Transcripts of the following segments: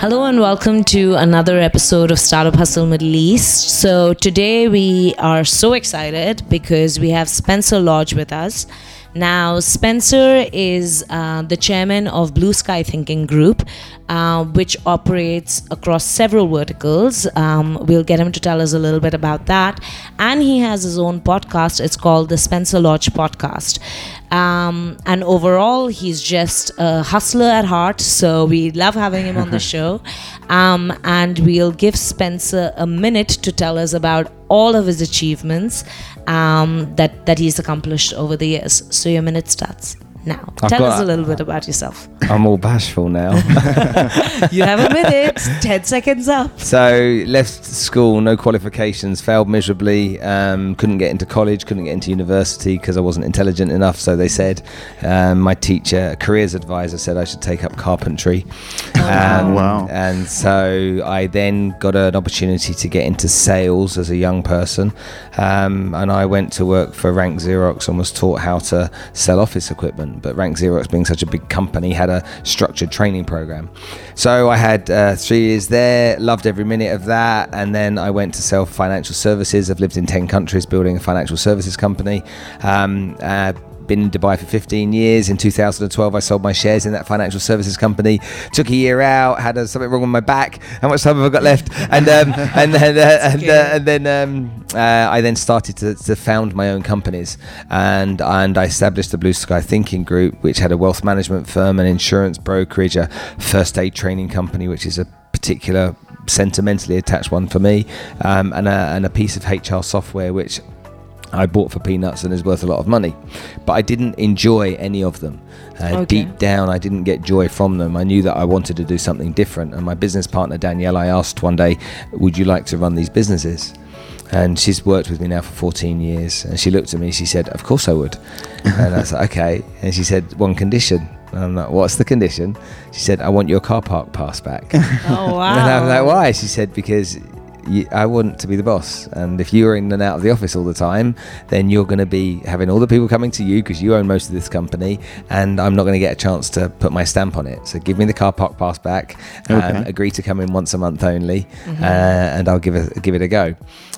Hello and welcome to another episode of Startup Hustle Middle East. So, today we are so excited because we have Spencer Lodge with us. Now, Spencer is uh, the chairman of Blue Sky Thinking Group, uh, which operates across several verticals. Um, we'll get him to tell us a little bit about that. And he has his own podcast. It's called the Spencer Lodge Podcast. Um, and overall, he's just a hustler at heart. So we love having him on the show. Um, and we'll give Spencer a minute to tell us about all of his achievements um, that that he's accomplished over the years. So your minute starts now. I've Tell us a little bit about yourself. I'm all bashful now. you have a minute. Ten seconds up. so left school, no qualifications, failed miserably. Um, couldn't get into college, couldn't get into university because I wasn't intelligent enough. So they said um, my teacher, careers advisor, said I should take up carpentry. Um, wow. And so I then got an opportunity to get into sales as a young person, um, and I went to work for Rank Xerox and was taught how to sell office equipment. But Rank Xerox, being such a big company, had a structured training program. So I had uh, three years there, loved every minute of that, and then I went to sell financial services. I've lived in ten countries, building a financial services company. Um, uh, been in Dubai for 15 years. In 2012, I sold my shares in that financial services company. Took a year out, had a, something wrong with my back. How much time have I got left? And um, and then uh, and, uh, and then um, uh, I then started to, to found my own companies, and and I established the Blue Sky Thinking Group, which had a wealth management firm, an insurance brokerage, a first aid training company, which is a particular sentimentally attached one for me, um, and, a, and a piece of HR software which I bought for peanuts and is worth a lot of money. But I didn't enjoy any of them. Uh, Okay. Deep down, I didn't get joy from them. I knew that I wanted to do something different. And my business partner, Danielle, I asked one day, Would you like to run these businesses? And she's worked with me now for 14 years. And she looked at me, she said, Of course I would. and I said, Okay. And she said, One condition. And I'm like, What's the condition? She said, I want your car park pass back. Oh wow. And I'm like, why? She said, because you, I want to be the boss. And if you're in and out of the office all the time, then you're going to be having all the people coming to you because you own most of this company. And I'm not going to get a chance to put my stamp on it. So give me the car park pass back. Um, Okay. agree to come in once a month only. Mm-hmm. Uh, and I'll give it, give it a go.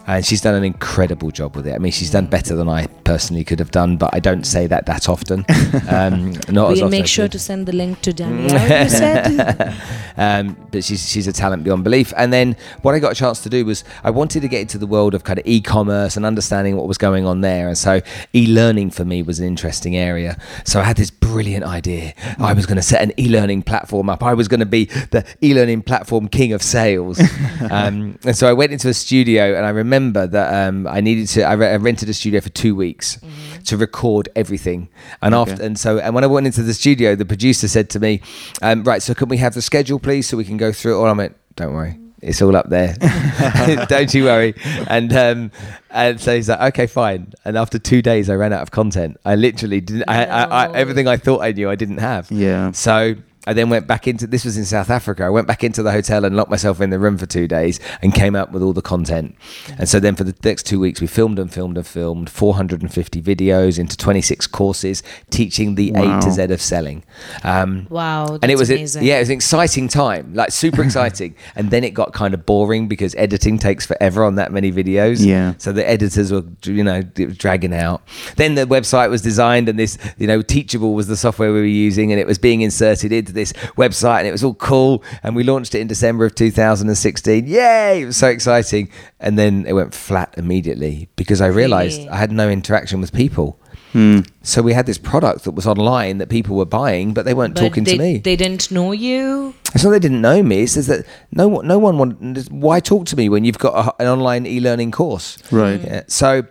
And she's done an incredible job with it. I mean, she's done better than I personally could have done, but I don't say that that often. Um, not as We'll often make sure to send the link to Danielle. you said. um, but she's she's a talent beyond belief. And then what I got a chance to do was I wanted to get into the world of kind of e-commerce and understanding what was going on there. And so e-learning for me was an interesting area. So I had this brilliant idea. I was going to set an e-learning platform up. I was going to be the e-learning platform king of sales. um, and so I went into a studio, and I remember that um, I needed to. I, re- I rented a studio for two weeks to record everything. And Okay. after and so and when I went into the studio, the producer said to me, um, "Right, so can we have the schedule, please, so we can go through it all?" I went, "Don't worry." It's all up there. Don't you worry. And um, and so he's like, okay, fine. And after two days, I ran out of content. I literally didn't. I, I, I, everything I thought I knew, I didn't have. Yeah. So I then went back into this was in South Africa. I went back into the hotel and locked myself in the room for two days and came up with all the content. And so then for the next two weeks, we filmed and filmed and filmed 450 videos into 26 courses teaching the A to Z of selling. Um, Wow. and it was a- amazing. yeah, it was an exciting time, like super exciting. And then it got kind of boring because editing takes forever on that many videos. Yeah. So the editors were, you know, dragging out. Then the website was designed, and this, you know, Teachable was the software we were using, and it was being inserted into this website, and it was all cool. And we launched it in December of 2016. Yay! It was so exciting. And then it went flat immediately because I realized Really? I had no interaction with people. Hmm. So we had this product that was online that people were buying, but they weren't But talking they, to me. They didn't know you. It's not they didn't know me. It's just that no one, no one wanted. Why talk to me when you've got a, an online e-learning course? Right. Yeah. So,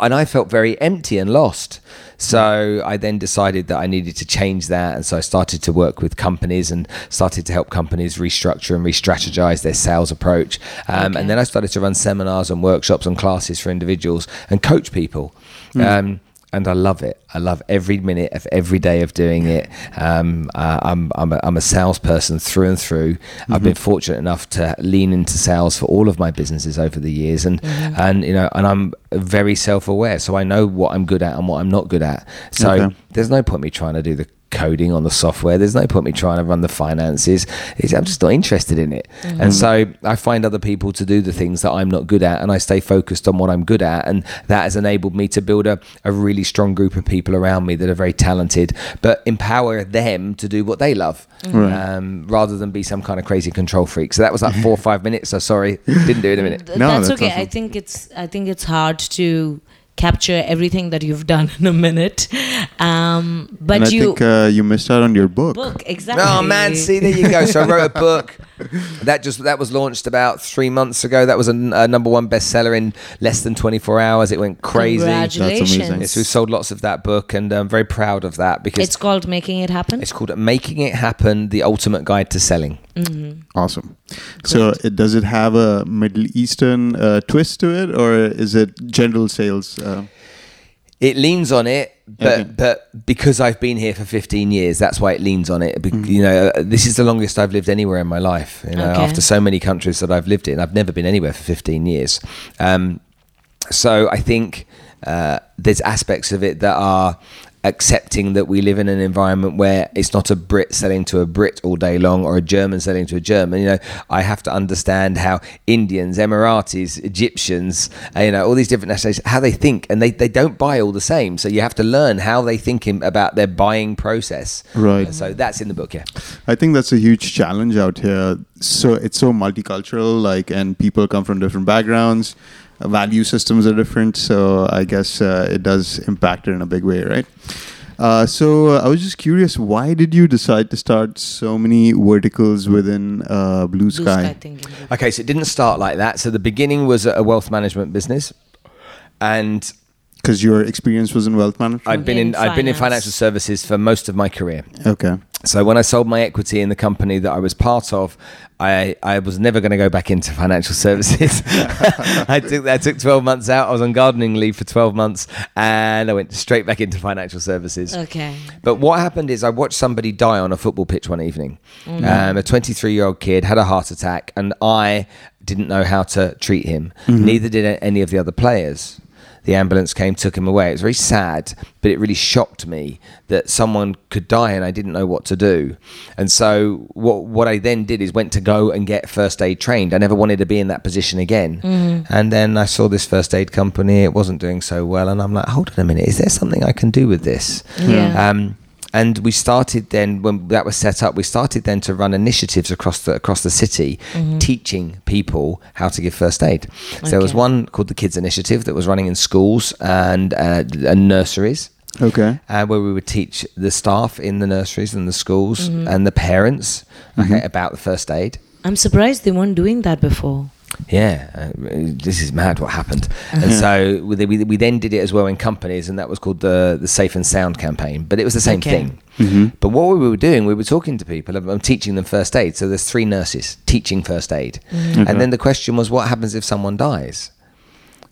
and I felt very empty and lost. So I then decided that I needed to change that, and so I started to work with companies and started to help companies restructure and re-strategize their sales approach. Um, Okay. And then I started to run seminars and workshops and classes for individuals and coach people. Um, and I love it. I love every minute of every day of doing it. Um, uh, I'm I'm a, I'm a salesperson through and through. I've been fortunate enough to lean into sales for all of my businesses over the years, and and you know, and I'm very self aware, so I know what I'm good at and what I'm not good at. So Okay. there's no point me trying to do the coding on the software. There's no point me trying to run the finances. It's, I'm just not interested in it. And so I find other people to do the things that I'm not good at, and I stay focused on what I'm good at, and that has enabled me to build a, a really strong group of people around me that are very talented, but empower them to do what they love. Right. Um, rather than be some kind of crazy control freak. So that was like four or five minutes. So sorry, didn't do it in a minute. No, that's, that's okay. I think it's I think it's hard to capture everything that you've done in a minute. Um, but and I you think uh, you missed out on your book. book exactly. Oh man, see there you go. So I wrote a book that just that was launched about three months ago. That was a number one bestseller in less than 24 hours. It went crazy. Congratulations. Yes, we sold lots of that book, and I'm very proud of that because It's called Making It Happen. it's called "Making It Happen: The Ultimate Guide to Selling." Awesome. So, it, does it have a Middle Eastern uh, twist to it, or is it general sales? Uh, It leans on it, but Okay. but because I've been here for 15 years, that's why it leans on it. Be- Mm-hmm. You know, uh, this is the longest I've lived anywhere in my life. You know, Okay. after so many countries that I've lived in, I've never been anywhere for 15 years. Um, so I think uh, there's aspects of it that are accepting that we live in an environment where it's not a Brit selling to a Brit all day long or a German selling to a German. You know, I have to understand how Indians, Emiratis, Egyptians, uh, you know, all these different nationalities, how they think, and they, they don't buy all the same. So you have to learn how they think in, about their buying process. Right. So that's in the book, yeah. I think that's a huge challenge out here. So it's so multicultural, like, and people come from different backgrounds. Value systems are different, so I guess uh, it does impact it in a big way, right? Uh, so uh, I was just curious, why did you decide to start so many verticals within uh, Blue Blue Sky? Sky Thinking Group. Okay, so it didn't start like that. So the beginning was a wealth management business. And Because your experience was in wealth management. I've been in, In I'd been in finance. financial services for most of my career. okay. So when I sold my equity in the company that I was part of, I, I was never going to go back into financial services. I took I took 12 months out. I was on gardening leave for 12 months and I went straight back into financial services. Okay. But what happened is I watched somebody die on a football pitch one evening. Um, a 23 year old kid had a heart attack, and I didn't know how to treat him. Neither did any of the other players. The ambulance came, took him away. It was very sad, but it really shocked me that someone could die and I didn't know what to do. And so, what what I then did is went to go and get first aid trained. I never wanted to be in that position again. And then I saw this first aid company; it wasn't doing so well, and I'm like, hold on a minute, is there something I can do with this? Yeah. Um, and we started then when that was set up. We started then to run initiatives across the across the city, teaching people how to give first aid. So there was one called the Kids Initiative that was running in schools and uh, and nurseries. Okay. Uh, where we would teach the staff in the nurseries and the schools and the parents okay, about the first aid. I'm surprised they weren't doing that before. Yeah, uh, this is mad what happened. And so we, we, we then did it as well in companies, and that was called the, the Safe and Sound campaign. But it was the same Okay. thing. Mm-hmm. But what we were doing, we were talking to people, I'm teaching them first aid. So there's three nurses teaching first aid. Okay. And then the question was, what happens if someone dies?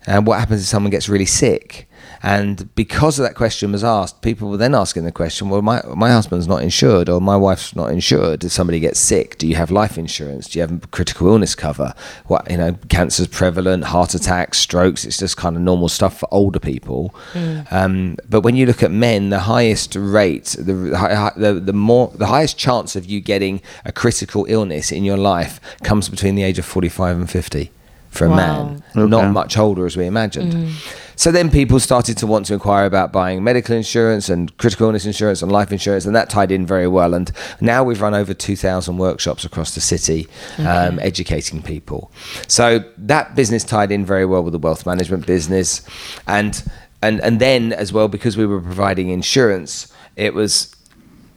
And what happens if someone gets really sick? And because of that question was asked, people were then asking the question, well, my, my husband's not insured or my wife's not insured. If somebody gets sick, do you have life insurance? Do you have critical illness cover? What, you know, cancer's prevalent, heart attacks, strokes, it's just kind of normal stuff for older people. Um, but when you look at men, the highest rate, the, hi- hi- the, the more, the highest chance of you getting a critical illness in your life comes between the age of 45 and 50 for a Wow. man, Okay. not much older as we imagined. So then people started to want to inquire about buying medical insurance and critical illness insurance and life insurance, and that tied in very well. And now we've run over 2,000 workshops across the city, um, educating people. So that business tied in very well with the wealth management business, and and and then as well because we were providing insurance, it was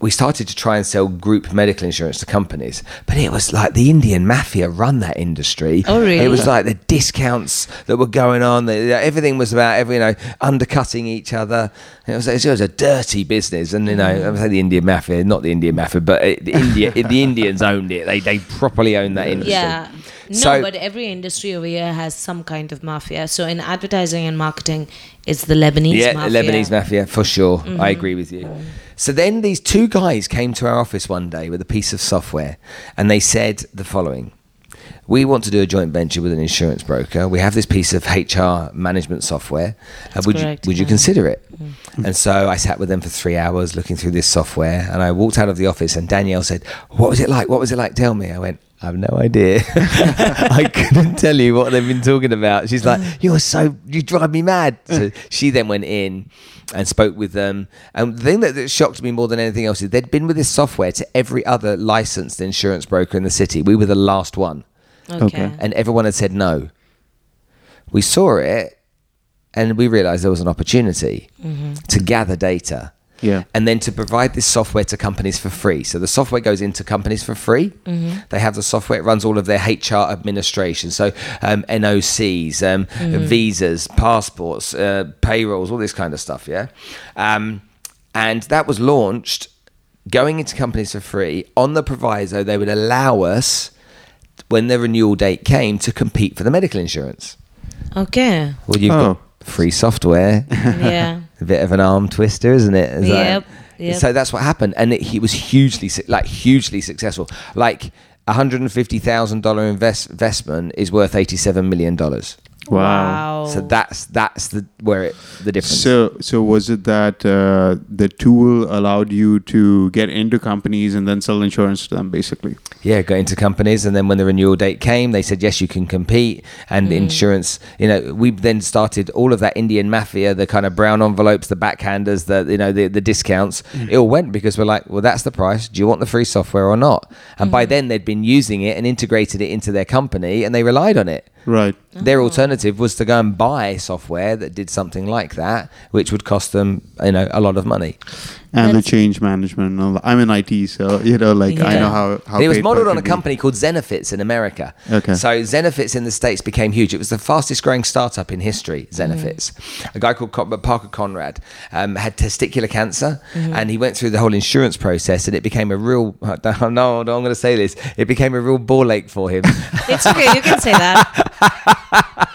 we started to try and sell group medical insurance to companies, but it was like the Indian mafia run that industry. Oh, really? It was like the discounts that were going on. The, everything was about every, you know undercutting each other. It was, it was a dirty business, and you know I say the Indian mafia, not the Indian mafia, but it, the India the Indians owned it. They they properly owned that industry. Yeah. No, So- but every industry over here has some kind of mafia. So in advertising and marketing, it's the Lebanese yeah, mafia. the Lebanese mafia for sure. I mm-hmm. agree with you. Mm. So then these two guys came to our office one day with a piece of software, and they said the following. We want to do a joint venture with an insurance broker. We have this piece of HR management software. Uh, would correct, you would you consider it? And so I sat with them for three hours looking through this software, and I walked out of the office, and Danielle said, "What was it like? What was it like? Tell me." I went, "I have no idea. I couldn't tell you what they've been talking about." She's like, mm. "You're so you drive me mad." So mm. she then went in and spoke with them. And the thing that, that shocked me more than anything else is they'd been with this software to every other licensed insurance broker in the city. We were the last one Okay. Okay. and everyone had said no. We saw it and we realized there was an opportunity mm-hmm. to gather data Yeah. and then to provide this software to companies for free. So the software goes into companies for free. They have the software, it runs all of their HR administration. So um, NOCs, um, visas, passports, uh, payrolls, all this kind of stuff. Yeah. Um, and that was launched going into companies for free on the proviso they would allow us when the renewal date came to compete for the medical insurance. Okay. Well, you've Oh. got free software. Yeah. A bit of an arm twister, isn't it? Like- Yep, yep. So that's what happened, and it, he was hugely, like hugely successful. Like a hundred and fifty thousand dollar invest investment is worth eighty seven million dollars. Wow. So that's that's the where it the difference. So, so was it that uh, the tool allowed you to get into companies and then sell insurance to them, basically? yeah, go into companies, and then when the renewal date came, they said yes, you can compete. And mm. insurance, you know, we then started all of that Indian mafia, the kind of brown envelopes, the backhanders, the you know the the discounts. Mm. It all went because we're like, well, that's the price. Do you want the free software or not? And by mm. then they'd been using it and integrated it into their company, and they relied on it. Right. Their alternative was to go and buy software that did something like that, which would cost them, you know, a lot of money. And the change management. and all that. I'm in IT, so you know, like I know how how. it was modeled on a can be. company called Zenefits in America. Okay. So Zenefits in the States became huge. It was the fastest growing startup in history, Zenefits. A guy called Co- Parker Conrad um, had testicular cancer and he went through the whole insurance process and it became a real, no, no, I'm going to say this, it became a real ball ache for him. It's okay. You can say that.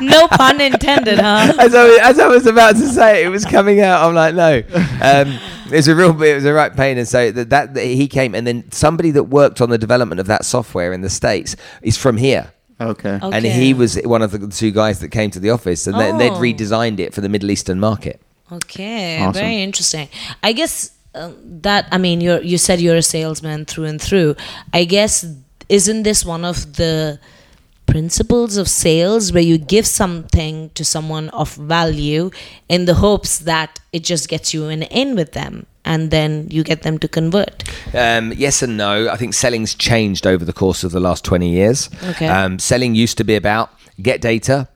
no pun intended, huh? as, I, was- as I was about to say it, it was coming out. I'm like, no. Um, it was a real, it was a right pain. And so that, that, that he came, and then somebody that worked on the development of that software in the States is from here. Okay. Oh. And he was one of the two guys that came to the office, and they, they'd Oh. redesigned it for the Middle Eastern market. Okay, Awesome. very interesting. I guess uh, that I mean you you said you're a salesman through and through. I guess isn't this one of the principles of sales where you give something to someone of value in the hopes that it just gets you an in with them and then you get them to convert. Um, yes and no. I think selling's changed over the course of the last 20 years. Okay. Um, selling used to be about get data,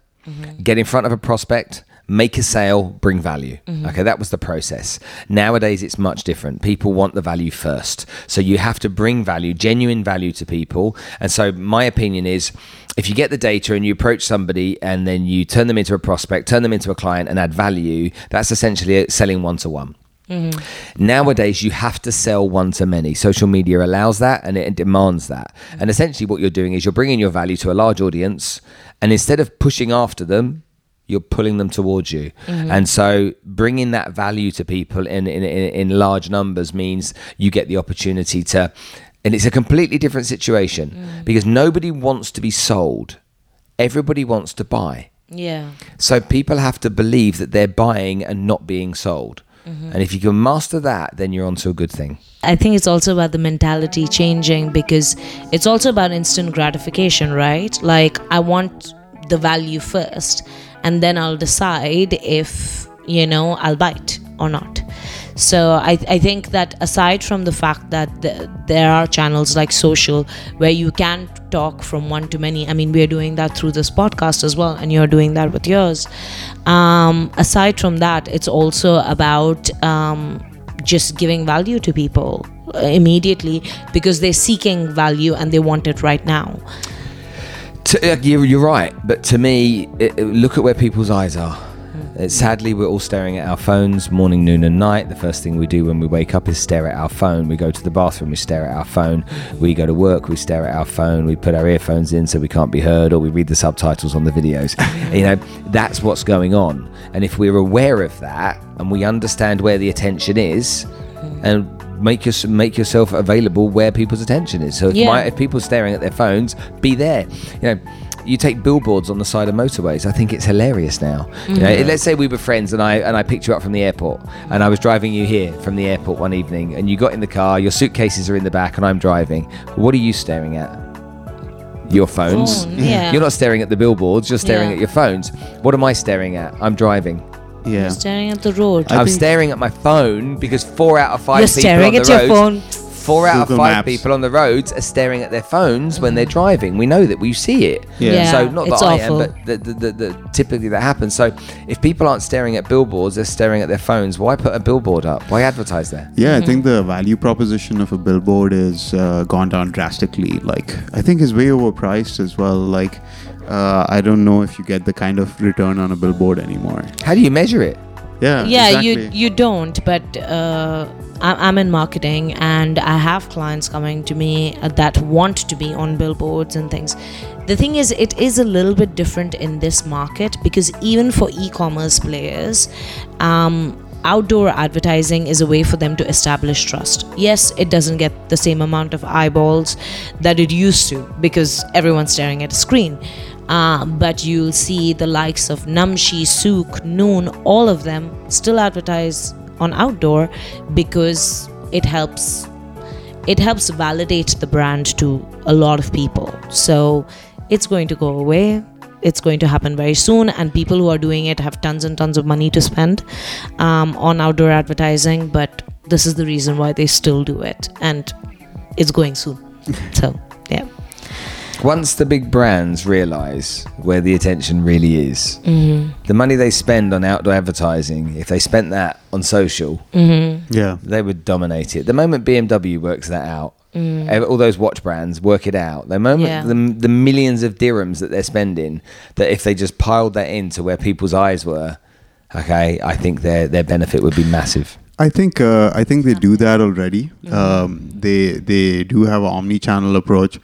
get in front of a prospect, make a sale, bring value. Mm-hmm. Okay, that was the process. Nowadays, it's much different. People want the value first. So you have to bring value, genuine value to people. And so, my opinion is if you get the data and you approach somebody and then you turn them into a prospect, turn them into a client, and add value, that's essentially selling one to one. Nowadays, you have to sell one to many. Social media allows that and it demands that. Mm-hmm. And essentially, what you're doing is you're bringing your value to a large audience, and instead of pushing after them, you're pulling them towards you. Mm-hmm. And so, bringing that value to people in, in, in, large numbers means you get the opportunity to. And it's a completely different situation mm. because nobody wants to be sold, everybody wants to buy. Yeah. So people have to believe that they're buying and not being sold. Mm-hmm. And if you can master that, then you're onto a good thing. I think it's also about the mentality changing because it's also about instant gratification, right? Like, I want the value first, and then I'll decide if, you know, I'll bite or not. So I, I think that aside from the fact that the, there are channels like social where you can talk from one to many, I mean, we're doing that through this podcast as well, and you're doing that with yours. Um, aside from that, it's also about um, just giving value to people immediately because they're seeking value and they want it right now. To, uh, you're, you're right, but to me, it, it- look at where people's eyes are. Uh, sadly, we're all staring at our phones morning, noon, and night. The first thing we do when we wake up is stare at our phone. We go to the bathroom, we stare at our phone. We go to work, we stare at our phone. We put our earphones in so we can't be heard, or we read the subtitles on the videos. you know, that's what's going on. And if we're aware of that and we understand where the attention is, and make your, make yourself available where people's attention is. So if, Yeah. my, if people are staring at their phones, be there. You know, you take billboards on the side of motorways. I think it's hilarious now. You know, mm. let's say we were friends and I and I picked you up from the airport and I was driving you here from the airport one evening and you got in the car. Your suitcases are in the back and I'm driving. What are you staring at? Your phones. Phone, yeah. You're not staring at the billboards. You're staring Yeah. at your phones. What am I staring at? I'm driving. Yeah. Staring at the road. I I'm staring at my phone because four out of 5 You're people staring on the at your roads, phone. Four out Google of five Maps. people on the roads are staring at their phones when they're driving. We know that we see it. Yeah. Yeah, so not it's that awful. I am, but the, the, the, the, typically that happens. So if people aren't staring at billboards, they're staring at their phones. Why put a billboard up? Why advertise there? Yeah, I think the value proposition of a billboard is uh, gone down drastically. Like, I think it's way overpriced as well. Like, uh, I don't know if you get the kind of return on a billboard anymore. How do you measure it? Yeah, yeah exactly. you you don't but uh, I- i'm in marketing and i have clients coming to me uh, that want to be on billboards and things the thing is it is a little bit different in this market because even for e-commerce players um, outdoor advertising is a way for them to establish trust yes it doesn't get the same amount of eyeballs that it used to because everyone's staring at a screen uh, but you'll see the likes of Namshi, Souq, Noon, all of them still advertise on outdoor because it helps it helps validate the brand to a lot of people. So it's going to go away. It's going to happen very soon, and people who are doing it have tons and tons of money to spend um, on outdoor advertising. But this is the reason why they still do it, and it's going soon. so yeah. Once the big brands realize where the attention really is, the money they spend on outdoor advertising, if they spent that on social, Yeah. they would dominate it. The moment BMW works that out, ev- all those watch brands work it out. The moment Yeah. the, the millions of dirhams that they're spending, that if they just piled that into where people's eyes were, okay, I think their their benefit would be massive. I think uh, I think they do that already. Um, they they do have an omni-channel approach,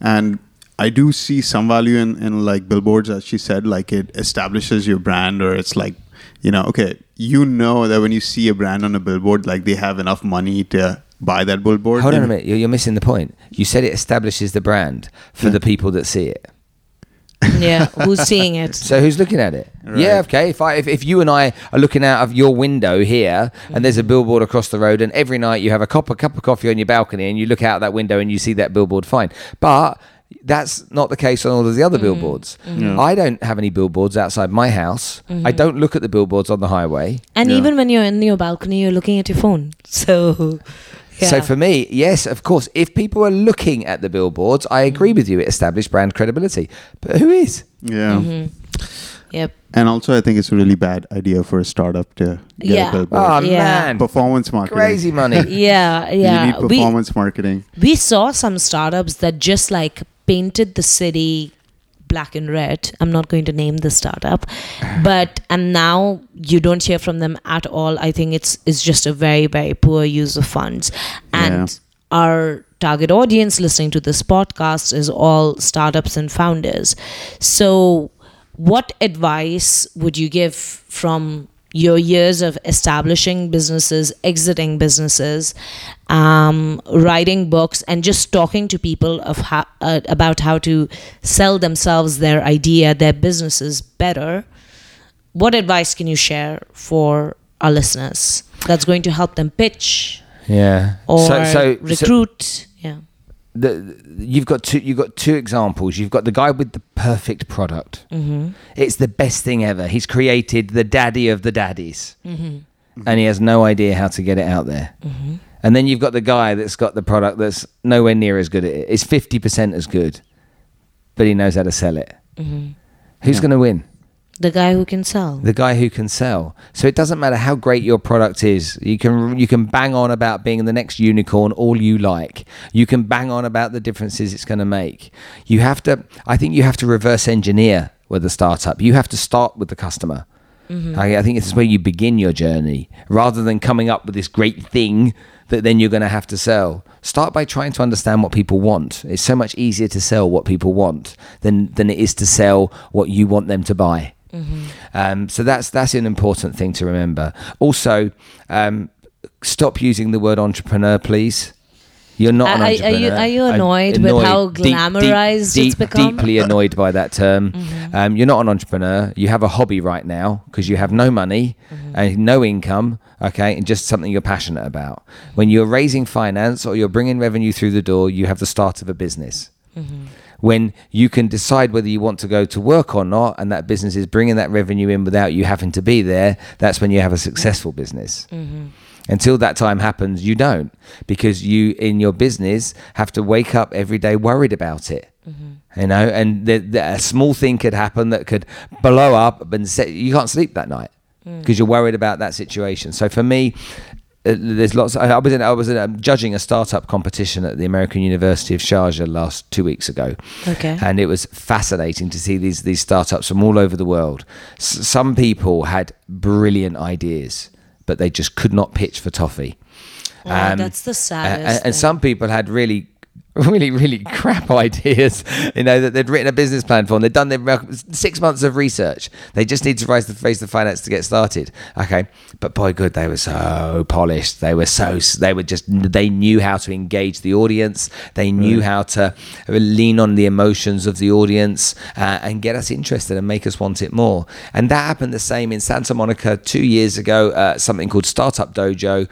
and I do see some value in, in like billboards, as she said. Like it establishes your brand, or it's like you know, okay, you know that when you see a brand on a billboard, like they have enough money to buy that billboard. Hold on a minute, you're, you're missing the point. You said it establishes the brand for Yeah. the people that see it. Yeah, who's seeing it? So who's looking at it? Right. Yeah, okay. If I if, if you and I are looking out of your window here and there's a mm. billboard across the road and every night you have a cup a cup of coffee on your balcony and you look out that window and you see that billboard, fine. But that's not the case on all of the other mm-hmm. billboards. Mm-hmm. Yeah. I don't have any billboards outside my house. I mm-hmm. don't look at the billboards on the highway. And Yeah. even when you're in your balcony, you're looking at your phone. So, yeah. So for me, yes, of course, if people are looking at the billboards, I agree with you. It established brand credibility. But who is? Yeah. Mm-hmm. yep. And also, I think it's a really bad idea for a startup to get Yeah. a billboard. Oh Yeah. man, performance marketing. crazy money. Yeah, yeah. You need we, performance marketing. we saw some startups that just like painted the city black and red. I'm not going to name the startup, but and now you don't hear from them at all. I think it's it's just a very very poor use of funds, and Yeah. our target audience listening to this podcast is all startups and founders. So, what advice would you give from your years of establishing businesses, exiting businesses, um, writing books, and just talking to people of how, uh, about how to sell themselves, their idea, their businesses better? What advice can you share for our listeners that's going to help them pitch Yeah. or so, so, so recruit? yeah. The, you've got two. You've got two examples. You've got the guy with the perfect product. Mm-hmm. It's the best thing ever. He's created the daddy of the daddies, Mm-hmm. and he has no idea how to get it out there. And then you've got the guy that's got the product that's nowhere near as good at it. It's fifty percent as good, but he knows how to sell it. Mm-hmm. Who's Yeah. going to win? The guy who can sell. the guy who can sell. So it doesn't matter how great your product is. You can you can bang on about being the next unicorn all you like. You can bang on about the differences it's going to make. You have to. I think you have to reverse engineer with a startup. You have to start with the customer. Mm-hmm. I, I think this is where you begin your journey, rather than coming up with this great thing that then you're going to have to sell. Start by trying to understand what people want. It's so much easier to sell what people want than than it is to sell what you want them to buy. Um, so that's that's an important thing to remember. Also, um, stop using the word entrepreneur, please. You're not an Are- are you- are you I'm annoyed with how glamorized it's become? Mm-hmm. Deeply annoyed by that term. Um, you're not an entrepreneur. You have a hobby right now because you have no money Mm-hmm. and no income. Okay, and just something you're passionate about. When you're raising finance or you're bringing revenue through the door, you have the start of a business Mm-hmm. When you can decide whether you want to go to work or not, and that business is bringing that revenue in without you having to be there, that's when you have a successful business. Mm-hmm. Until that time happens, you don't, because you in your business have to wake up every day worried about it. Mm-hmm. You know, and the, the, a small thing could happen that could blow up, and set, you can't sleep that night mm. because you're worried about that situation. So for me, there's lots. I was in, I was in, um, judging a startup competition at the American University of Sharjah last two weeks ago. Okay. and it was fascinating to see these these startups from all over the world. S- some people had brilliant ideas, but they just could not pitch for toffee. Oh, Um, that's the Uh, saddest. and, and some people had really really really crap ideas you know that they'd written a business plan for and they'd done their six months of research. They just need to raise the raise the finance to get started. Okay. But boy good they were so polished. They were so they were just they knew how to engage the audience. They knew how to lean on the emotions of the audience uh, and get us interested and make us want it more. And that happened the same in santa monica two years ago uh, something called startup dojo.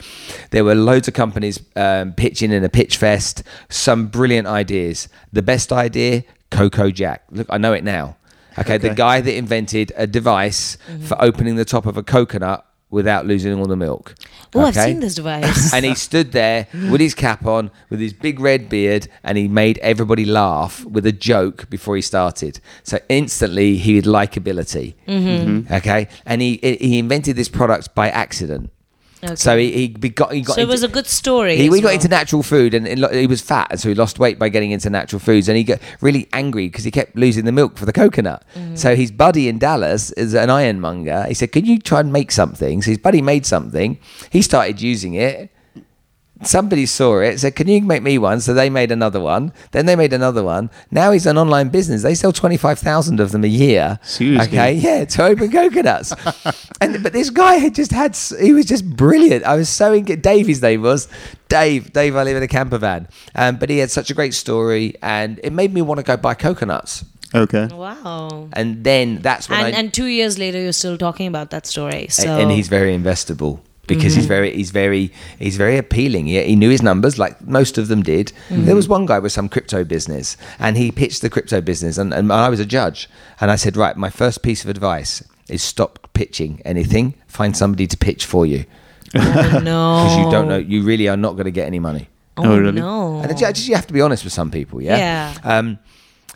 There were loads of companies um, pitching in a pitch fest. Some brilliant ideas the best idea coco jack look i know it now okay, the guy that invented a device for opening the top of a coconut without losing all the milk oh, I've seen this device. and he stood there with his cap on, with his big red beard, and he made everybody laugh with a joke before he started. So instantly he had likability. Mm-hmm. Okay, and he he invented this product by accident. Okay. So he, he got he got so it was a good story. he, we got well. into natural food and, and he was fat, and so he lost weight by getting into natural foods. And he got really angry because he kept losing the milk for the coconut. Mm-hmm. So his buddy in Dallas is an ironmonger. He said, "Can you try and make something?" So his buddy made something. He started using it. Somebody saw it, said, "Can you make me one?" So they made another one. Then they made another one. Now he's an online business. They sell twenty five thousand of them a year. Seriously? Okay, yeah, to open coconuts. and but this guy had just had he was just brilliant. I was so in, Dave his name was Dave. Dave, I live in a camper van. Um, but he had such a great story, and it made me want to go buy coconuts. Okay. Wow. And then that's when And I and two years later, you're still talking about that story. So and he's very investable because he's very he's very he's very appealing. He, he knew his numbers like most of them did. There was one guy with some crypto business and he pitched the crypto business and, and I was a judge and I said right my first piece of advice is stop pitching anything find somebody to pitch for you oh, no, because you don't know you really are not going to get any money. Oh, Oh, really? no. And it's just, you have to be honest with some people, yeah. Yeah. Um,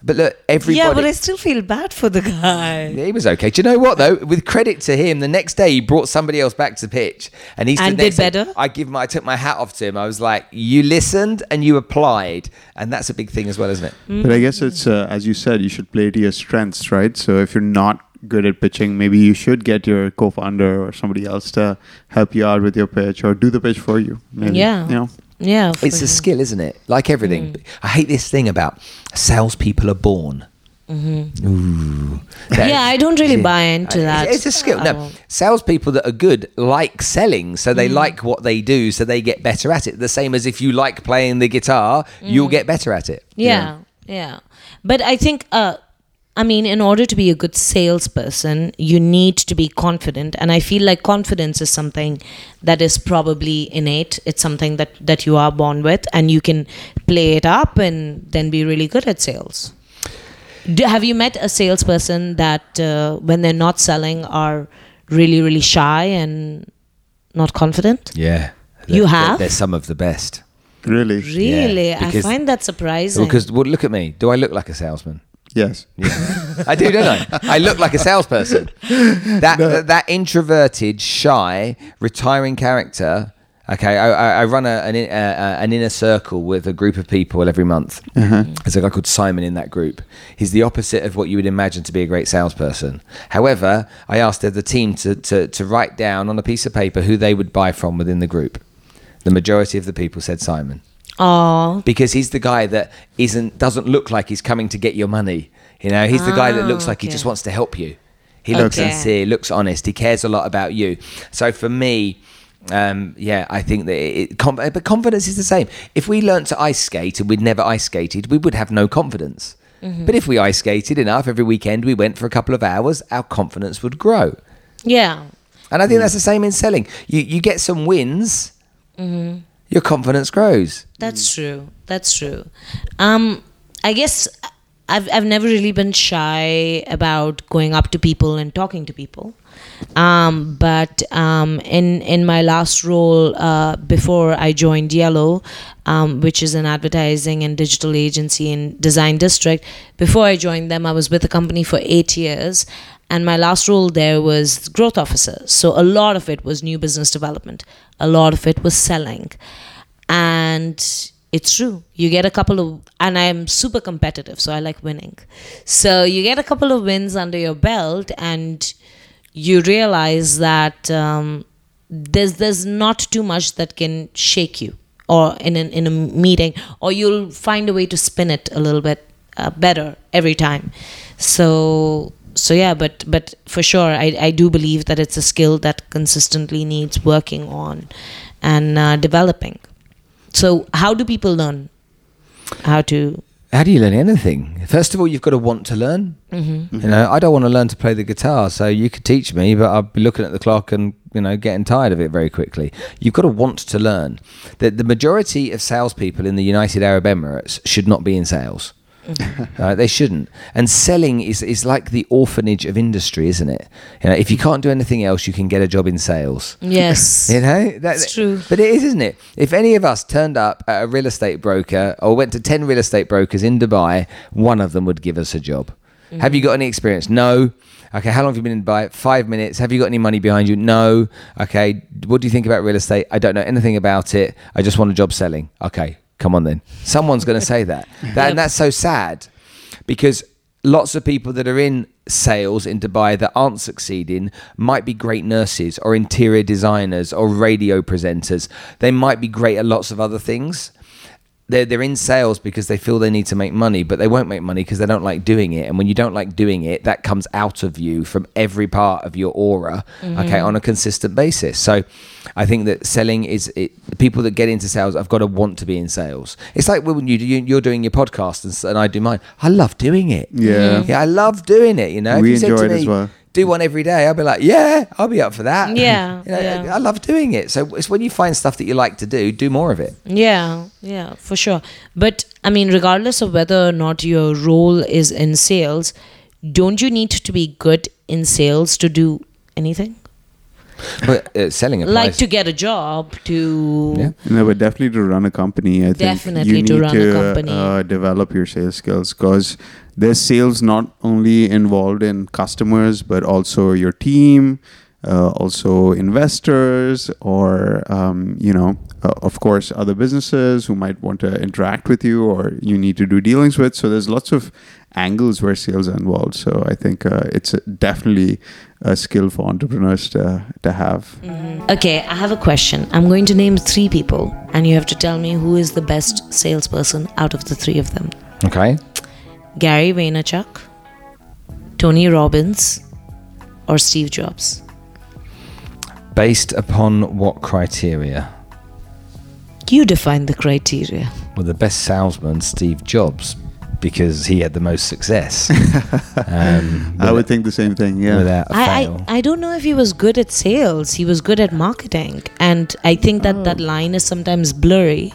but look, everybody. yeah, but I still feel bad for the guy. He was okay. Do you know what though? With credit to him, the next day he brought somebody else back to pitch, and he stood And did to- better? I give my, I took my hat off to him. I was like, "You listened and you applied, and that's a big thing as well, isn't it?" But I guess it's uh, as you said, you should play to your strengths, right? So if you're not good at pitching, maybe you should get your co-founder or somebody else to help you out with your pitch or do the pitch for you. Maybe, Yeah. You know. Yeah, It's a skill, isn't it? Like everything. Mm. I hate this thing about salespeople are born. Ooh. That- Yeah, I don't really buy into that. It's a skill. No, salespeople that are good like selling, so Mm. they like what they do, so they get better at it. The same as if you like playing the guitar, you'll get better at it. Mm. Yeah, yeah. But I think, uh, I mean, in order to be a good salesperson, you need to be confident, and I feel like confidence is something that is probably innate. It's something that that you are born with, and you can play it up and then be really good at sales. Do, have you met a salesperson that, uh, when they're not selling, are really really shy and not confident? Yeah. You They're- have? They're some of the best. Really? Really, I because- find that surprising. Because well, look at me. Do I look like a salesman? Yes. I do, don't I? I look like a salesperson. That that, that introverted, shy, retiring character. Okay, I, I run a, an, in- a, a- an inner circle with a group of people every month. Uh-huh. There's a guy called Simon in that group. He's the opposite of what you would imagine to be a great salesperson. However, I asked the team to, to, to write down on a piece of paper who they would buy from within the group. The majority of the people said Simon Oh, because he's the guy that isn't doesn't look like he's coming to get your money. You know, he's the guy that looks Ah, like he just wants to help you. He looks Okay. sincere, looks honest. He cares a lot about you. So for me, um, yeah, I think that it, com- but confidence is the same. If we learnt to ice skate and we'd never ice skated, we would have no confidence. Mm-hmm. But if we ice skated enough every weekend, we went for a couple of hours, our confidence would grow. yeah. And I think that's the same in selling. You you get some wins, Mm-hmm. Your confidence grows. That's true. That's true. Um, I guess I've I've never really been shy about going up to people and talking to people. Um, but um, in in my last role uh, before I joined Yellow, um, which is an advertising and digital agency in Design District, before I joined them, I was with the company for eight years, and my last role there was growth officer. So a lot of it was new business development. A lot of it was selling. And it's true you get a couple of and i'm super competitive so i like winning. So you get a couple of wins under your belt and you realize that um, there's there's not too much that can shake you or in an, in a meeting or you'll find a way to spin it a little bit uh, better every time. So so yeah but but for sure I, I do believe that it's a skill that consistently needs working on and uh, developing so how do people learn how to How do you learn anything? First of all, you've got to want to learn. Mm-hmm. You know, I don't want to learn to play the guitar, so you could teach me, but I'll be looking at the clock and you know getting tired of it very quickly. You've got to want to learn. That the majority of salespeople in the United Arab Emirates should not be in sales. Uh, they shouldn't. And selling is, is like the orphanage of industry, isn't it? You know, if you can't do anything else, you can get a job in sales. yes You know, that, It's true. But it is, isn't it? If any of us turned up at a real estate broker or went to 10 real estate brokers in Dubai, one of them would give us a job. Have you got any experience? No. Okay, how long have you been in Dubai? Five minutes. Have you got any money behind you? No. Okay, what do you think about real estate? I don't know anything about it. I just want a job selling. Okay, come on then. Someone's going to say that. that and that's so sad because lots of people that are in sales in Dubai that aren't succeeding might be great nurses or interior designers or radio presenters. They might be great at lots of other things. They're, they're in sales because they feel they need to make money, but they won't make money because they don't like doing it. And when you don't like doing it, that comes out of you from every part of your aura, mm-hmm. okay, on a consistent basis. So I think that selling is it, people that get into sales have got to want to be in sales. It's like when you, do- you you're doing your podcast and, and I do mine. I love doing it. Yeah. Yeah, I love doing it. You know, We if you said enjoy to it as well. Do one every day. I'll be like, yeah, I'll be up for that. Yeah, You know, yeah. I love doing it. So it's when you find stuff that you like to do, do more of it. Yeah, yeah, for sure. But I mean, regardless of whether or not your role is in sales, don't you need to be good in sales to do anything? But uh, selling applies. Like to get a job, to Yeah. No, but definitely to run a company, I think Definitely you to need run a to company. Uh, develop your sales skills because there's sales not only involved in customers but also your team, uh, also investors, or um, you know, uh, of course, other businesses who might want to interact with you or you need to do dealings with. So there's lots of angles where sales are involved. So I think uh, it's definitely a skill for entrepreneurs to to have. Okay, I have a question. I'm going to name three people, and you have to tell me who is the best salesperson out of the three of them. okay. Gary Vaynerchuk, Tony Robbins, or Steve Jobs. Based upon what criteria? You define the criteria. Well, the best salesman, Steve Jobs, because he had the most success. um, I would think the same thing. Yeah. Without a I, fail. I I don't know if he was good at sales. He was good at marketing, and I think that that line is sometimes blurry.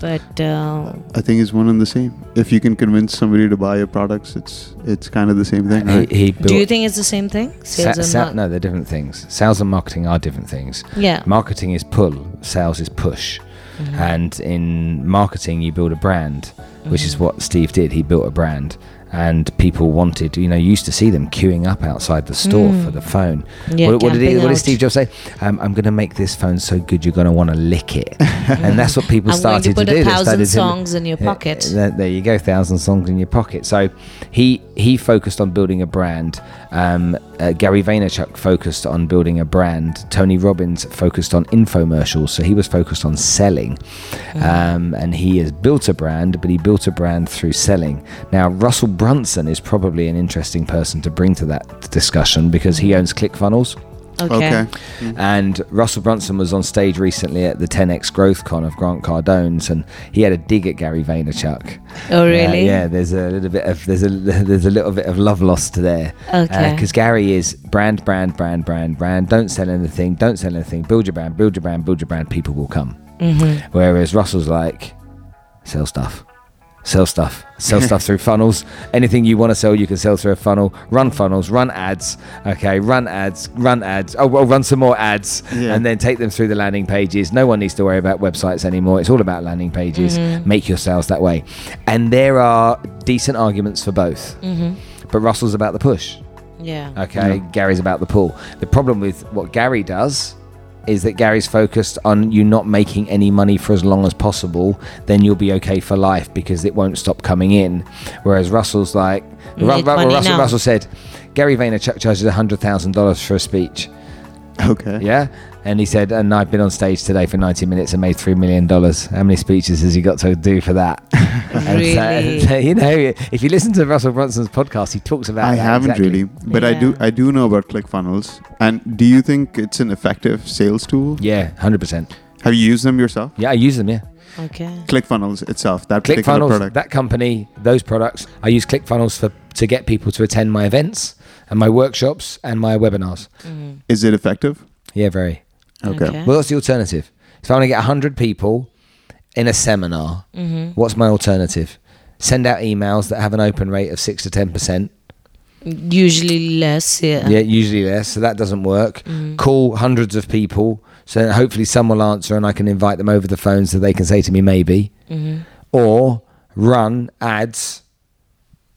But uh, I think it's one and the same. If you can convince somebody to buy your products, it's it's kind of the same thing, right? he, he do you think it's the same thing? Sa- Sales and sa- mar- no, they're different things. Sales and marketing are different things. Yeah. Marketing is pull, sales is push. Mm-hmm. And in marketing, you build a brand, which is what Steve did. He built a brand. And people wanted, you know, you used to see them queuing up outside the store for the phone. Mm. Yeah, what, what did he, what did. Steve Jobs say? Um, I'm going to make this phone so good you're going to want to lick it, and that's what people started to put do. a They thousand started to- songs in your pocket. there, there you go, thousand songs in your pocket. So he he focused on building a brand. Um, uh, Gary Vaynerchuk focused on building a brand. Tony Robbins focused on infomercials. So he was focused on selling, um, and he has built a brand, but he built a brand through selling. Now Russell Brunson is probably an interesting person to bring to that discussion because he owns ClickFunnels. Okay. Mm-hmm. And Russell Brunson was on stage recently at the 10x Growth Con of Grant Cardone's, and he had a dig at Gary Vaynerchuk. Oh, Yeah, really? yeah, there's a little bit of there's a there's a little bit of love lost there. Okay. Uh, because Gary is brand, brand, brand, brand, brand. Don't sell anything. Don't sell anything. Build your brand. Build your brand. Build your brand. People will come. Mm-hmm. Whereas Russell's like, sell stuff. Sell stuff. Sell stuff through funnels. Anything you want to sell, you can sell through a funnel. Run funnels. Run ads. Okay. Run ads. Run ads. Oh, well, run some more ads. Yeah. And then take them through the landing pages. No one needs to worry about websites anymore. It's all about landing pages. Mm-hmm. Make your sales that way. And there are decent arguments for both. Mm-hmm. But Russell's about the push. Yeah. Okay, Gary's about the pull. The problem with what Gary does is that Gary's focused on you not making any money for as long as possible, then you'll be okay for life because it won't stop coming in. Whereas Russell's like, Ru- Ru- Russell. Russell said, Gary Vaynerchuk charges $100,000 for a speech. Okay. Yeah. And he said, and I've been on stage today for 90 minutes and made $3 million. How many speeches has he got to do for that? And so- Really? so, you know, if you listen to Russell Brunson's podcast, he talks about I that haven't exactly. really, but I do. I do know about ClickFunnels. And do you think it's an effective sales tool? Yeah, 100%. Have you used them yourself? Yeah, I use them, yeah. Okay. ClickFunnels itself, that particular ClickFunnels, product. that company, those products, I use ClickFunnels for to get people to attend my events and my workshops and my webinars. Is it effective? Yeah, very. Okay. Okay. Well, what's the alternative? If I want to get 100 people in a seminar, what's my alternative? Send out emails that have an open rate of 6 to 10%. Usually less. Yeah. Yeah, usually less. So that doesn't work. Mm. Call hundreds of people. So hopefully some will answer and I can invite them over the phone so they can say to me maybe. Mm-hmm. Or run ads,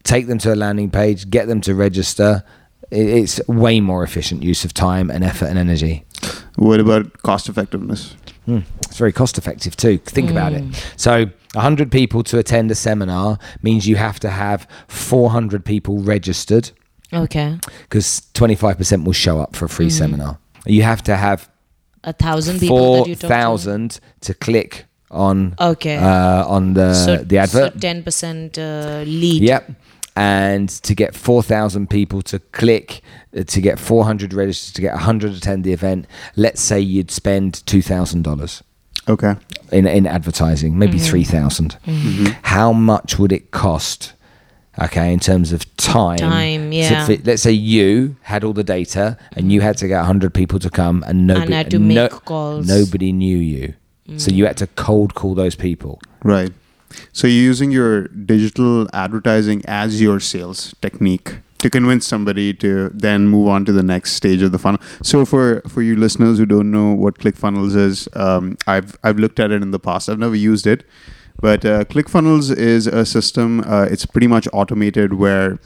take them to a landing page, get them to register. I- It's way more efficient use of time and effort and energy. What about cost effectiveness? Hmm. It's very cost effective too. Think about it. So, 100 people to attend a seminar means you have to have 400 people registered Okay. because 25% will show up for a free seminar. You have to have A thousand people that you talk to. to click on Okay. uh, on the so, the advert. So ten percent uh, lead. Yep. And to get 4,000 people to click, uh, to get 400 registered, to get 100 attend the event, let's say you'd spend $2,000 Okay. in, in advertising, maybe Mm-hmm. 3,000. How much would it cost? Okay, in terms of time. Time, yeah. if it- let's say you had all the data and you had to get 100 people to come and nobody, had to no- calls. nobody knew you. So you had to cold call those people. Right. So you're using your digital advertising as your sales technique to convince somebody to then move on to the next stage of the funnel. So for for you listeners who don't know what ClickFunnels is, um, I've I've looked at it in the past. I've never used it, but uh, ClickFunnels is a system. Uh, it's pretty much automated where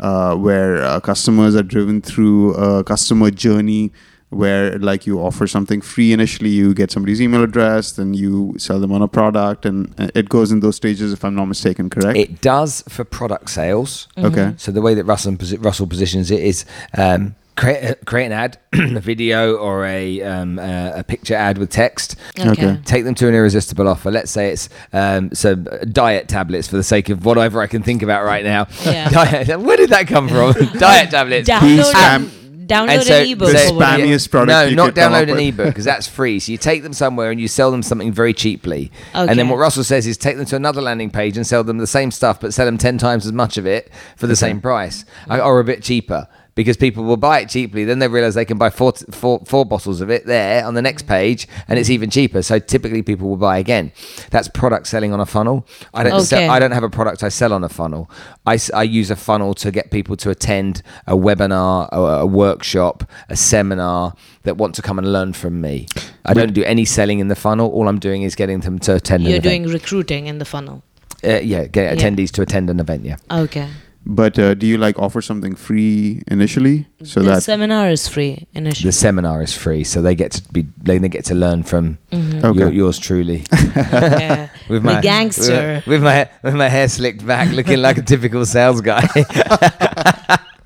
uh, where uh, customers are driven through a customer journey where like you offer something free initially you get somebody's email address then you sell them on a product and uh, it goes in those stages if i'm not mistaken correct It does for product sales. okay So the way that Russell, posi- Russell positions it is um, create, create an ad, a video or a, um, uh, a picture ad with text. Okay. Okay. Take them to an irresistible offer. Let's say it's um, so diet tablets for the sake of whatever I can think about right now. Yeah. Diet, where did that come from? diet tablets. Download, spam- download And so- an ebook. The spammiest product No, you not could come download up an with. ebook because that's free. So you take them somewhere and you sell them something very cheaply. And then what Russell says is take them to another landing page and sell them the same stuff, but sell them 10 times as much of it for the same price uh, or a bit cheaper. Because people will buy it cheaply, then they realize they can buy four, four, four bottles of it there on the next page, and it's even cheaper. So typically, people will buy again. That's product selling on a funnel. I don't. Okay. Sell, I don't have a product I sell on a funnel. I, I use a funnel to get people to attend a webinar, a, a workshop, a seminar that want to come and learn from me. I don't do any selling in the funnel. All I'm doing is getting them to attend. You're an doing event. recruiting in the funnel. uh, yeah, get Yeah. attendees to attend an event. Yeah. Okay. But uh, do you like offer something free initially so the that seminar is free initially. The seminar is free, so they get to be they they get to learn from Mhm. Okay. your, yours truly. Yeah. With The gangster. with, with my with my hair slicked back, looking like a typical sales guy.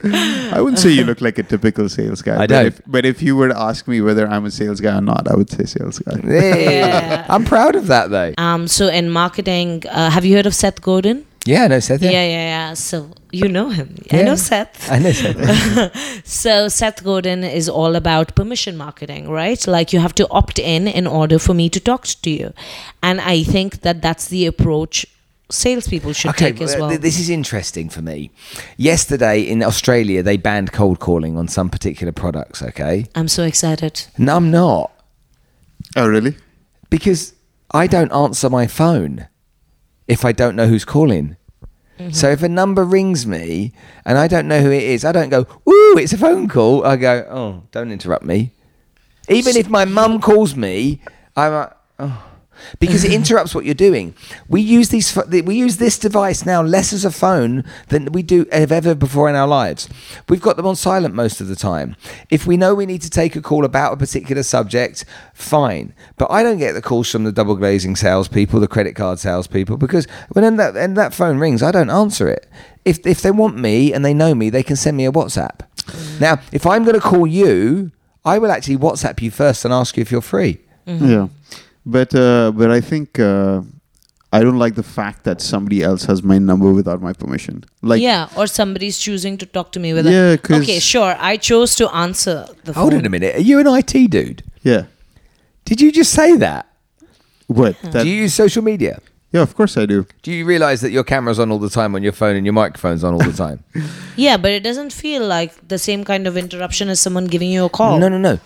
I wouldn't say you look like a typical sales guy. I but don't. If, but if you were to ask me whether I'm a sales guy or not, I would say sales guy. Yeah. I'm proud of that though. Um, so in marketing, uh, have you heard of Seth Godin? Yeah, no, Seth. Yeah, Yeah, yeah, yeah. So you know him. I know Seth. I know Seth. So Seth Godin is all about permission marketing, right? Like you have to opt in in order for me to talk to you, and I think that that's the approach salespeople should take as well. th- this is interesting for me. Yesterday in Australia, they banned cold calling on some particular products. Okay, I'm so excited. no, I'm not Oh, really? because I don't answer my phone if I don't know who's calling. Mm-hmm. So if a number rings me and I don't know who it is, I don't go, "Ooh, it's a phone call." I go, "Oh, don't interrupt me." Even if my mum calls me, I'm like, "Oh," because it interrupts what you're doing. We use these, we use this device now less as a phone than we do have ever before in our lives. We've got them on silent most of the time. If we know we need to take a call about a particular subject, fine. But I don't get the calls from the double glazing salespeople, the credit card salespeople, because when that when that phone rings, I don't answer it. If if they want me and they know me, they can send me a WhatsApp. Mm. Now, if I'm going to call you, I will actually WhatsApp you first and ask you if you're free. Yeah. But uh, but I think uh, I don't like the fact that somebody else has my number without my permission. Like yeah, or somebody's choosing to talk to me with Yeah, a 'cause- Okay, sure. I chose to answer the phone. Hold on a minute. Are you an IT dude? yeah. Did you just say that? What? That, do you use social media? yeah, of course I do. Do you realize that your camera's on all the time on your phone and your microphone's on all the time? Yeah, but it doesn't feel like the same kind of interruption as someone giving you a call. No, no, no.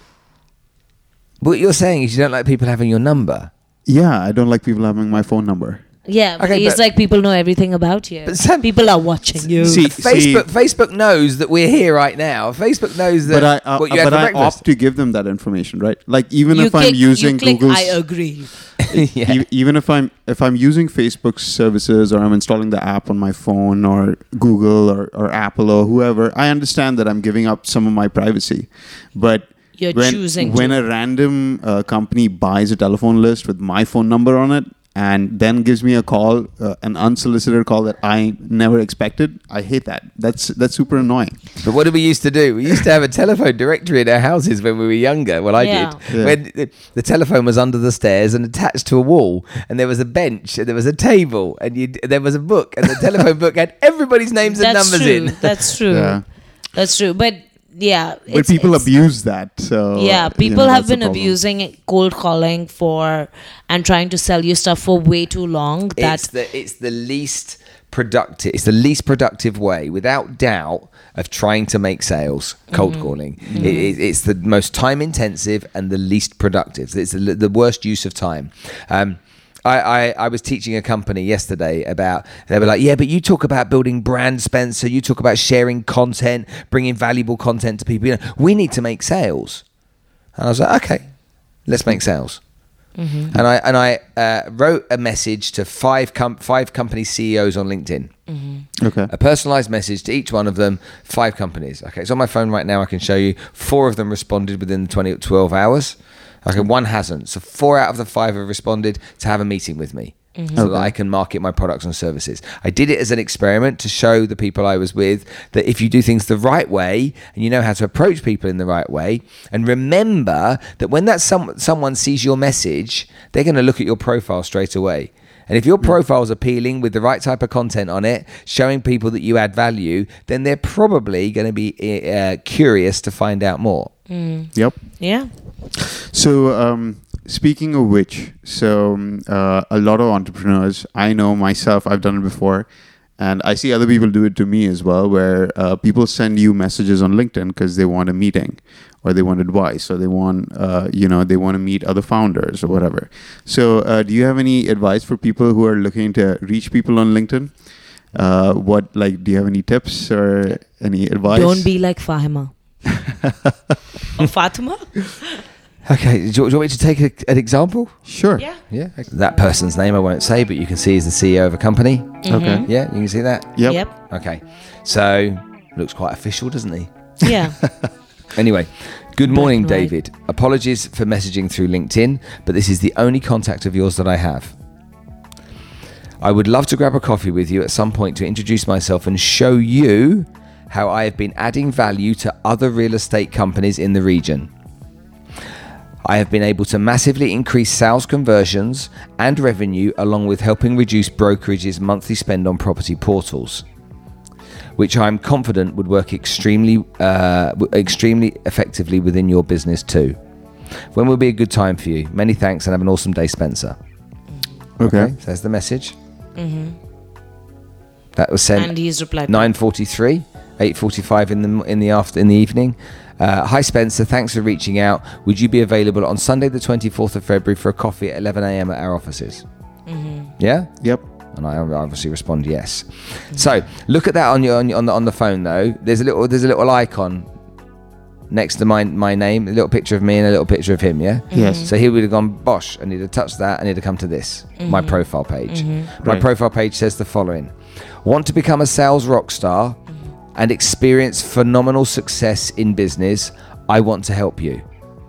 What you're saying is you don't like people having your number. Yeah, I don't like people having my phone number. Yeah, but Okay, it's but- like people know everything about you. But Sam- people are watching you. See- Facebook Facebook knows that we're here right now. Facebook knows that But I uh, what you had but for I breakfast. opt to give them that information, right? Like even you if I'm using Google, click, I agree. yeah. E- even if I'm if I'm using Facebook's services or I'm installing the app on my phone or Google or, or Apple or whoever, I understand that I'm giving up some of my privacy. But You're when, choosing when to. a random uh, company buys a telephone list with my phone number on it and then gives me a call, uh, an unsolicited call that I never expected, I hate that. That's that's super annoying. But what did we used to do? We used to have a telephone directory in our houses when we were younger. Well, I Yeah. did. Yeah. When the, the telephone was under the stairs and attached to a wall, and there was a bench, and there was a table, and you there was a book, and the telephone book had everybody's names and That's numbers true. in. That's true. Yeah. That's true. But yeah, But it's- people it's- abuse that. So Yeah, you people know, have been abusing cold calling for and trying to sell you stuff for way too long. That it's the it's the least productive it's the least productive way without doubt of trying to make sales cold Mm-hmm. calling It- it, it's the most time intensive and the least productive it's the, the worst use of time um, I, I, I was teaching a company yesterday about they were like yeah but you talk about building brand spencer you talk about sharing content bringing valuable content to people you know we need to make sales and i was like okay let's make sales and I and I uh, wrote a message to five com- five company CEOs on LinkedIn. Okay. A personalized message to each one of them, five companies. Okay, it's on my phone right now. I can show you. Four of them responded within 20, 12 hours. Okay, one hasn't. So four out of the five have responded to have a meeting with me. Mm-hmm. So that I can market my products and services. I did it as an experiment to show the people I was with that if you do things the right way and you know how to approach people in the right way, and remember that when that some, someone sees your message, they're going to look at your profile straight away. And if your profile is appealing with the right type of content on it, showing people that you add value, then they're probably going to be uh, curious to find out more. Yep. yeah. So, um, speaking of which, so um, uh, a lot of entrepreneurs, I know myself, I've done it before, and I see other people do it to me as well, where uh, people send you messages on LinkedIn because they want a meeting, or they want advice, or they want, uh, you know, they want to meet other founders or whatever. So, uh, do you have any advice for people who are looking to reach people on LinkedIn? Uh, what like? Do you have any tips or any advice? Don't be like Fahima. or Fatima. Okay, do you, do you want me to take a, an example? Sure. Yeah. Yeah. That person's name I won't say, but you can see is the CEO of a company. Mm-hmm. Okay. Yeah, you can see that. Yep. Yep. Okay. So looks quite official, doesn't he? Yeah. Anyway, good morning, Black and white. David. Apologies for messaging through LinkedIn, but this is the only contact of yours that I have. I would love to grab a coffee with you at some point to introduce myself and show you how I have been adding value to other real estate companies in the region. I have been able to massively increase sales conversions and revenue, along with helping reduce brokerage's monthly spend on property portals which I am confident would work extremely, uh, extremely effectively within your business too. When will be a good time for you? Many thanks and have an awesome day, Spencer. Okay. so there's the message. That was sent and he's replied. 9:43, 8:45 in the in the after in the evening. Uh, Hi Spencer, thanks for reaching out. Would you be available on Sunday, the 24th of February, for a coffee at 11 a.m. at our offices? Mm-hmm. Yeah. Yep. And I obviously respond yes. Mm-hmm. So look at that on your on, your, on the on the phone though. There's a little there's a little icon next to my my name, a little picture of me and a little picture of him. Yeah. Mm-hmm. Yes. So he would have gone bosh, and he'd have touched that, and he'd have come to this my profile page. My Right. profile page says the following: Want to become a sales rock star and experience phenomenal success in business? I want to help you.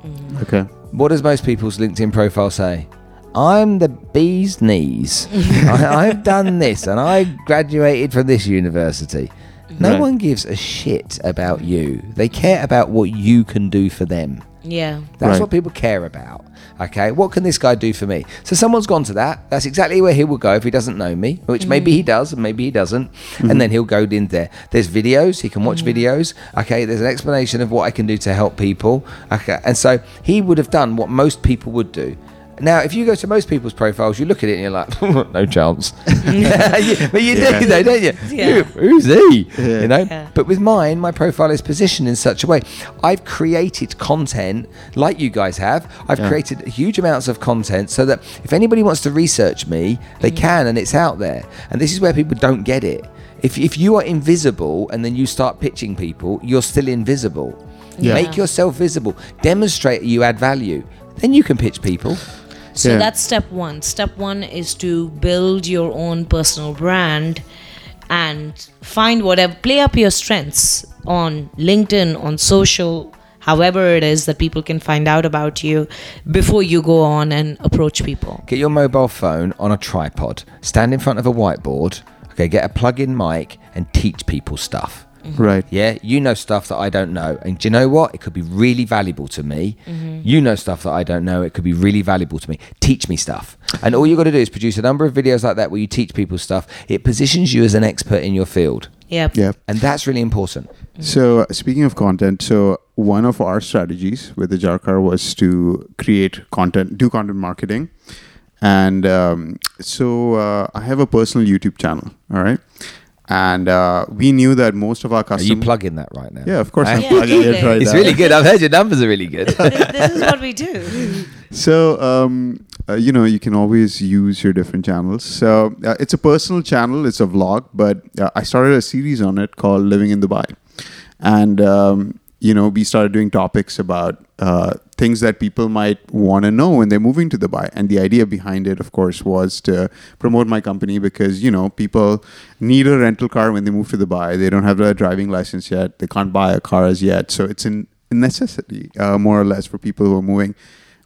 Mm. Okay. What does most people's LinkedIn profile say? I'm the bee's knees. I, I've done this and I graduated from this university. No Right. one gives a shit about you. They care about what you can do for them. Yeah. That's Right. what people care about. Okay, what can this guy do for me? So someone's gone to that. That's exactly where he will go if he doesn't know me, which maybe he mm. does and maybe he doesn't. And mm-hmm. then he'll go in there. There's videos, he can watch mm. videos. Okay, there's an explanation of what I can do to help people. Okay, and so he would have done what most people would do. Now, if you go to most people's profiles, you look at it and you're like, no chance. You- but you Yeah. do, though, don't you? Yeah. Who- who's he? Yeah. You know. Yeah. But with mine, my profile is positioned in such a way. I've created content like you guys have. I've Yeah. created huge amounts of content so that if anybody wants to research me, they mm. can, and it's out there. And this is where people don't get it. If, if you are invisible and then you start pitching people, you're still invisible. Yeah. Make yourself visible. Demonstrate you add value. Then you can pitch people. So Yeah. that's step one. Step one is to build your own personal brand and find whatever, play up your strengths on LinkedIn, on social, however it is that people can find out about you before you go on and approach people. Get your mobile phone on a tripod, stand in front of a whiteboard, okay, get a plug in mic and teach people stuff. Right. Yeah, you know stuff that I don't know. And do you know what? It could be really valuable to me. You know stuff that I don't know. It could be really valuable to me. Teach me stuff. And all you got to do is produce a number of videos like that where you teach people stuff. It positions you as an expert in your field. Yep. Yeah. And that's really important. So uh, speaking of content, so one of our strategies with the Jarkar was to create content, do content marketing, and um, so uh, I have a personal YouTube channel. All right, and uh, we knew that most of our customers. Are you customers. plugging that right now? yeah, of course, I'm Yeah, plugging it right It's now. really good. I've heard your numbers are really good. this, this is what we do. So, um, uh, you know, you can always use your different channels. So, uh, it's a personal channel, it's a vlog, but uh, I started a series on it called Living in Dubai. And, um, you know, we started doing topics about uh, things that people might want to know when they're moving to Dubai. And the idea behind it, of course, was to promote my company because, you know, people need a rental car when they move to Dubai. They don't have a driving license yet, they can't buy a car as yet. So, it's a necessity, uh, more or less, for people who are moving.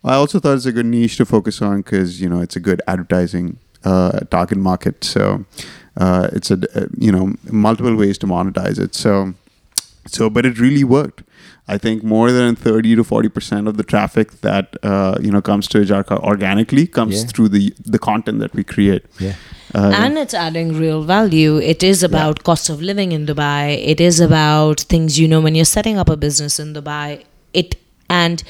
I also thought it's a good niche to focus on because you know it's a good advertising uh, target market. So uh, it's a uh, you know multiple ways to monetize it. So so but it really worked. I think more than thirty to forty percent of the traffic that uh, you know comes to Ijarkar organically comes Yeah. through the the content that we create. yeah. Uh, and it's adding real value. It is about cost of living in Dubai. It is about things you know when you're setting up a business in Dubai. It and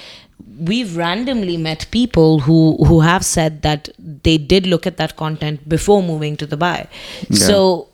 we've randomly met people who who have said that they did look at that content before moving to Dubai. So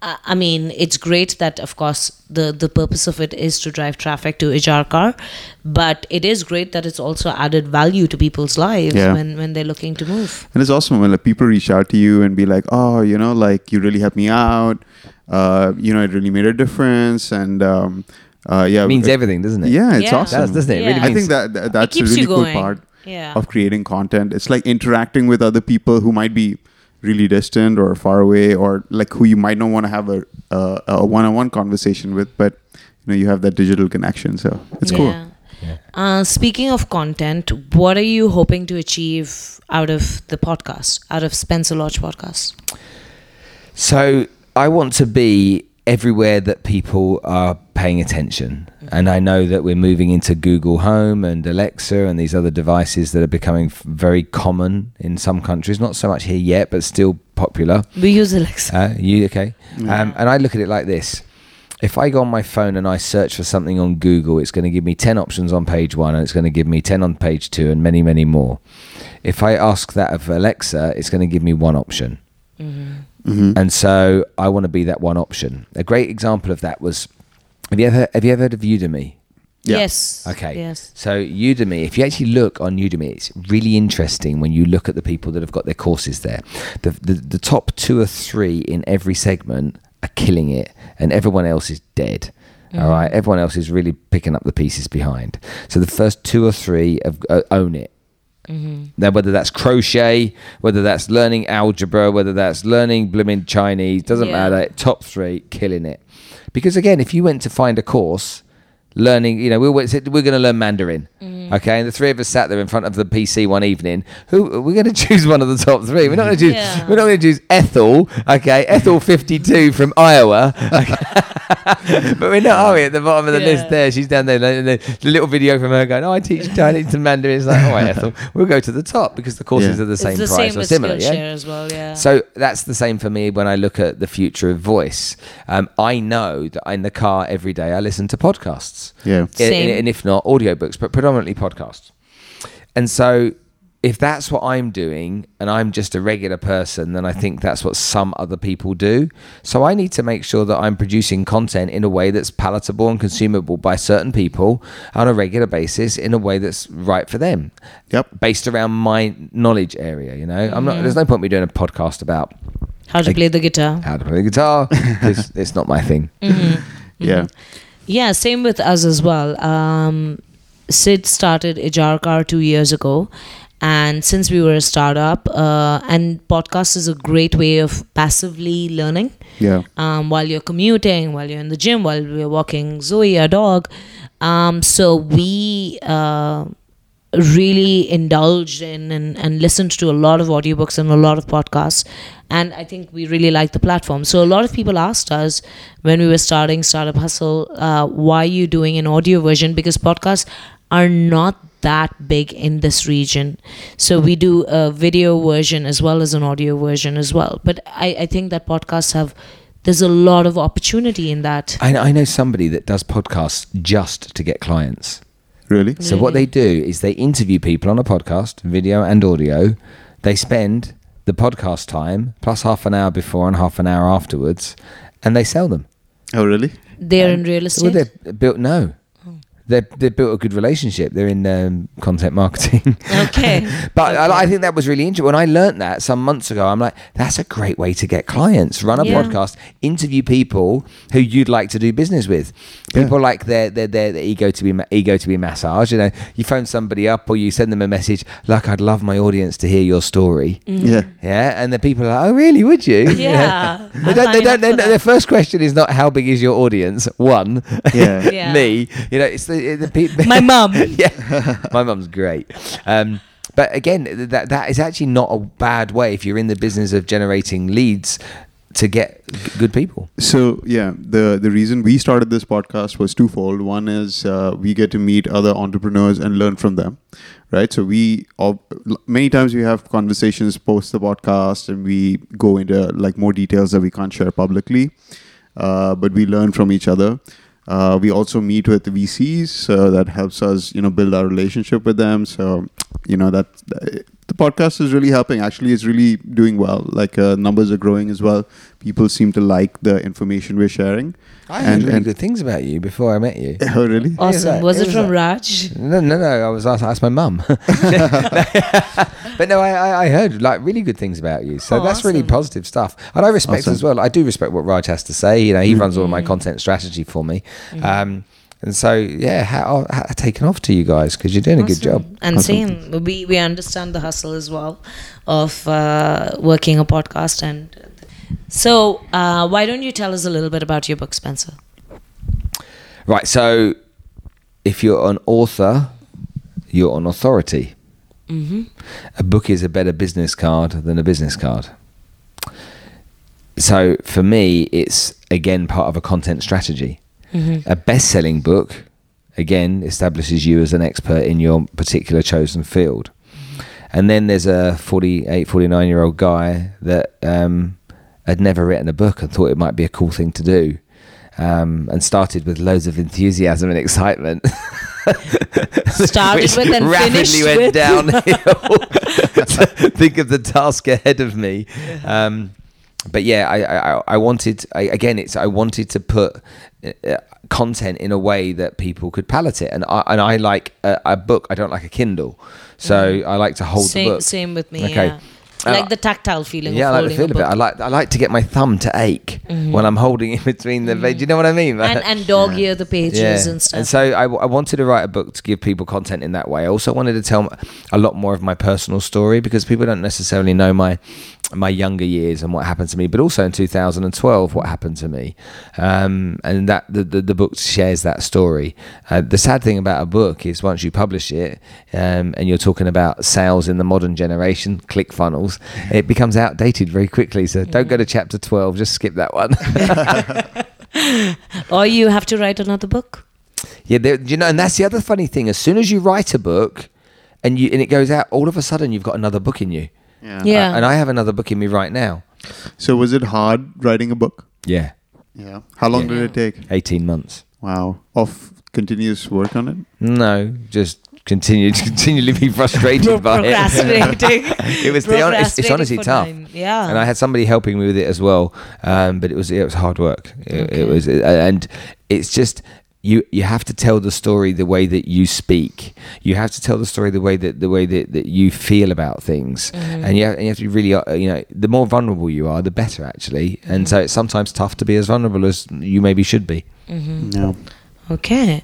I I mean, it's great that, of course, the, the purpose of it is to drive traffic to Ijarkar, but it is great that it's also added value to people's lives Yeah. when, when they're looking to move. And it's awesome when like, people reach out to you and be like, "Oh, you know, like you really helped me out. Uh, you know, it really made a difference." And um, uh, yeah, It means everything, doesn't it? Yeah, it's Yeah. awesome. Does, doesn't it? It really Yeah. I think that, that that's a really you cool part Yeah. of creating content. It's like interacting with other people who might be really distant or far away, or like who you might not want to have a a, a one-on-one conversation with, but you know you have that digital connection. So it's cool. Yeah. Uh, speaking of content, what are you hoping to achieve out of the podcast, out of Spencer Lodge podcast? So I want to be everywhere that people are paying attention. And I know that we're moving into Google Home and Alexa and these other devices that are becoming very common in some countries. Not so much here yet, but still popular. We use Alexa. Uh, you okay? Um, and I look at it like this. If I go on my phone and I search for something on Google, it's going to give me 10 options on page one and it's going to give me 10 on page two and many, many more. If I ask that of Alexa, it's going to give me one option. Mm-hmm. And so I want to be that one option. A great example of that was have you ever have you ever heard of Udemy? Yeah. Yes. Okay. Yes. So Udemy, if you actually look on Udemy, it's really interesting when you look at the people that have got their courses there. The the, the top two or three in every segment are killing it, and everyone else is dead. All right, everyone else is really picking up the pieces behind. So the first two or three have, uh, own it. Mm-hmm. Now, whether that's crochet, whether that's learning algebra, whether that's learning blooming Chinese, doesn't Yeah. matter. Top three, killing it. Because again, if you went to find a course, learning, you know, we were, we're going to learn Mandarin, okay, and the three of us sat there in front of the PC one evening. Who we're going to choose one of the top three? We're not going to choose. Yeah. We're not going to choose Ethel, okay, Ethel fifty two from Iowa. Okay. but we're not, are we? At the bottom of the Yeah. list there, she's down there. and The, the little video from her going, "Oh, I teach Chinese and Mandarin." It's like, "All right, Ethel, we'll go to the top because the courses Yeah. are the same the price same or similar." Yeah. As well. Yeah. So that's the same for me when I look at the future of voice. Um, I know that in the car every day I listen to podcasts. Yeah. And- Same. And, if not, audiobooks, but predominantly podcasts. And so if that's what I'm doing and I'm just a regular person, then I think that's what some other people do. So I need to make sure that I'm producing content in a way that's palatable and consumable by certain people on a regular basis in a way that's right for them. Yep. Based around my knowledge area, you know. I'm not there's no point me doing a podcast about How to play the guitar. how to play the guitar because it's not my thing. Mm-hmm. Yeah. Mm-hmm. Yeah, same with us as well. Um, Sid started Ijarkar two years ago, and since we were a startup, uh, and podcast is a great way of passively learning. Yeah. Um, while you're commuting, while you're in the gym, while we're walking Zoe, our dog. Um, so we uh, really indulged in and, and listened to a lot of audiobooks and a lot of podcasts. And I think we really like the platform. So a lot of people asked us when we were starting Startup Hustle, uh, why are you doing an audio version? Because podcasts are not that big in this region. So we do a video version as well as an audio version as well. But I, I think that podcasts have there's a lot of opportunity in that. I I know somebody that does podcasts just to get clients. Really? So what they do is they interview people on a podcast, video and audio. They spend the podcast time plus half an hour before and half an hour afterwards, and they sell them. Oh, really? They're in real estate. Well, they're built no. They they built a good relationship. They're in um, content marketing. Okay. but Okay. I, I think that was really interesting. When I learnt that some months ago, I'm like, that's a great way to get clients. Run a Yeah. podcast, interview people who you'd like to do business with. Yeah. People like their their, their their ego to be ma- ego to be massaged. You know, you phone somebody up or you send them a message like, "I'd love my audience to hear your story." Yeah. Yeah, and the people are like, "Oh, really? Would you?" Yeah. They don't, they don't, they, their first question is not how big is your audience. One, Yeah. Yeah. me. You know, it's the, the people. My mum. yeah, my mum's great. Um, but again, that that is actually not a bad way if you're in the business of generating leads to get g- good people. So yeah, the the reason we started this podcast was twofold. One is uh, we get to meet other entrepreneurs and learn from them, right? So we all, many times we have conversations post the podcast and we go into like more details that we can't share publicly, uh, but we learn from each other. Uh, we also meet with the VCs, so that helps us, you know, build our relationship with them. So, you know, that the podcast is really helping. Actually, it's really doing well. Like uh, numbers are growing as well. People seem to like the information we're sharing. I heard And- really and- good things about you before I met you. Oh, really? Awesome. that- Was it it was from that- Raj? No, no, no. I was asked, asked my mum. but no, I, I- I heard like really good things about you. So Oh, that's really positive stuff. And I respect Awesome. as well. I do respect what Raj has to say. You know, he runs all Mm-hmm. my content strategy for me. Um, And so, yeah, how, how taken off to you guys because you're doing a good job. Awesome. And same, we we understand the hustle as well of uh, working a podcast. And so, uh, why don't you tell us a little bit about your book, Spencer? Right. So, if you're an author, you're an authority. Mm-hmm. A book is a better business card than a business card. So, for me, it's again part of a content strategy. Mm-hmm. A best selling book, again, establishes you as an expert in your particular chosen field. And then there's a 48, 49 year old guy that um, had never written a book and thought it might be a cool thing to do. Um, and started with loads of enthusiasm and excitement. Started Which with and rapidly finished went with. downhill. Think of the task ahead of me. Um, but yeah, I, I, I wanted I, again. It's I wanted to put uh, content in a way that people could palate it, and I and I like a, a book. I don't like a Kindle, so I like to hold same, the book. same with me. Okay. Yeah. Uh, like the tactile feeling. Yeah, of I like the feel a of it. I. Mm-hmm. like I like to get my thumb to ache when I'm holding in between the. Do you know what I mean? and and dog ear the pages and stuff. And so I wanted to write a book to give people content in that way. I also wanted to tell a lot more of my personal story because people don't necessarily know my my younger years and what happened to me, but also in 2012 what happened to me, um, and that the, the the book shares that story. Uh, the sad thing about a book is once you publish it, um, and you're talking about sales in the modern generation, click funnels, it becomes outdated very quickly. So don't go to chapter 12, just skip that one. or you have to write another book. Yeah, there, you know, and that's the other funny thing. As soon as you write a book, and you and it goes out, all of a sudden you've got another book in you. Yeah. Yeah. Uh, and I have another book in me right now. So was it hard writing a book? Yeah, Yeah. How long Yeah. did it take? eighteen months. Wow. Of continuous work on it? No, just continue to continually be frustrated by it. Procrastinating. it was the, hon- it's, it's Procrastinating honestly for tough. time. Yeah. and I had somebody helping me with it as well. Um, but it was it was hard work. It, Okay. it was, uh, and it's just you you have to tell the story the way that you speak. You have to tell the story the way that the way that, that you feel about things, Mm-hmm. and you have, and you have to be really uh, you know the more vulnerable you are, the better actually. And so it's sometimes tough to be as vulnerable as you maybe should be. Mm-hmm. No. Okay.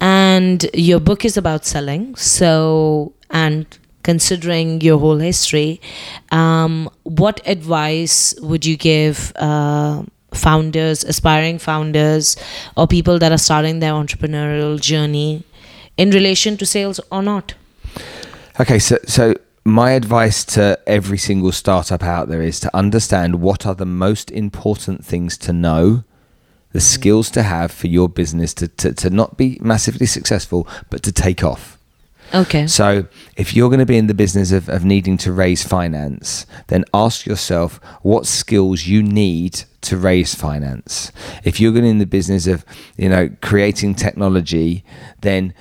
And your book is about selling. So, and considering your whole history, um, what advice would you give uh, founders, aspiring founders, or people that are starting their entrepreneurial journey in relation to sales or not? Okay, so so my advice to every single startup out there is to understand what are the most important things to know, the mm-hmm. skills to have for your business to, to, to not be massively successful, but to take off. Okay. So, if you're going to be in the business of, of needing to raise finance, then ask yourself what skills you need to raise finance. If you're going to in the business of, you know, creating technology, then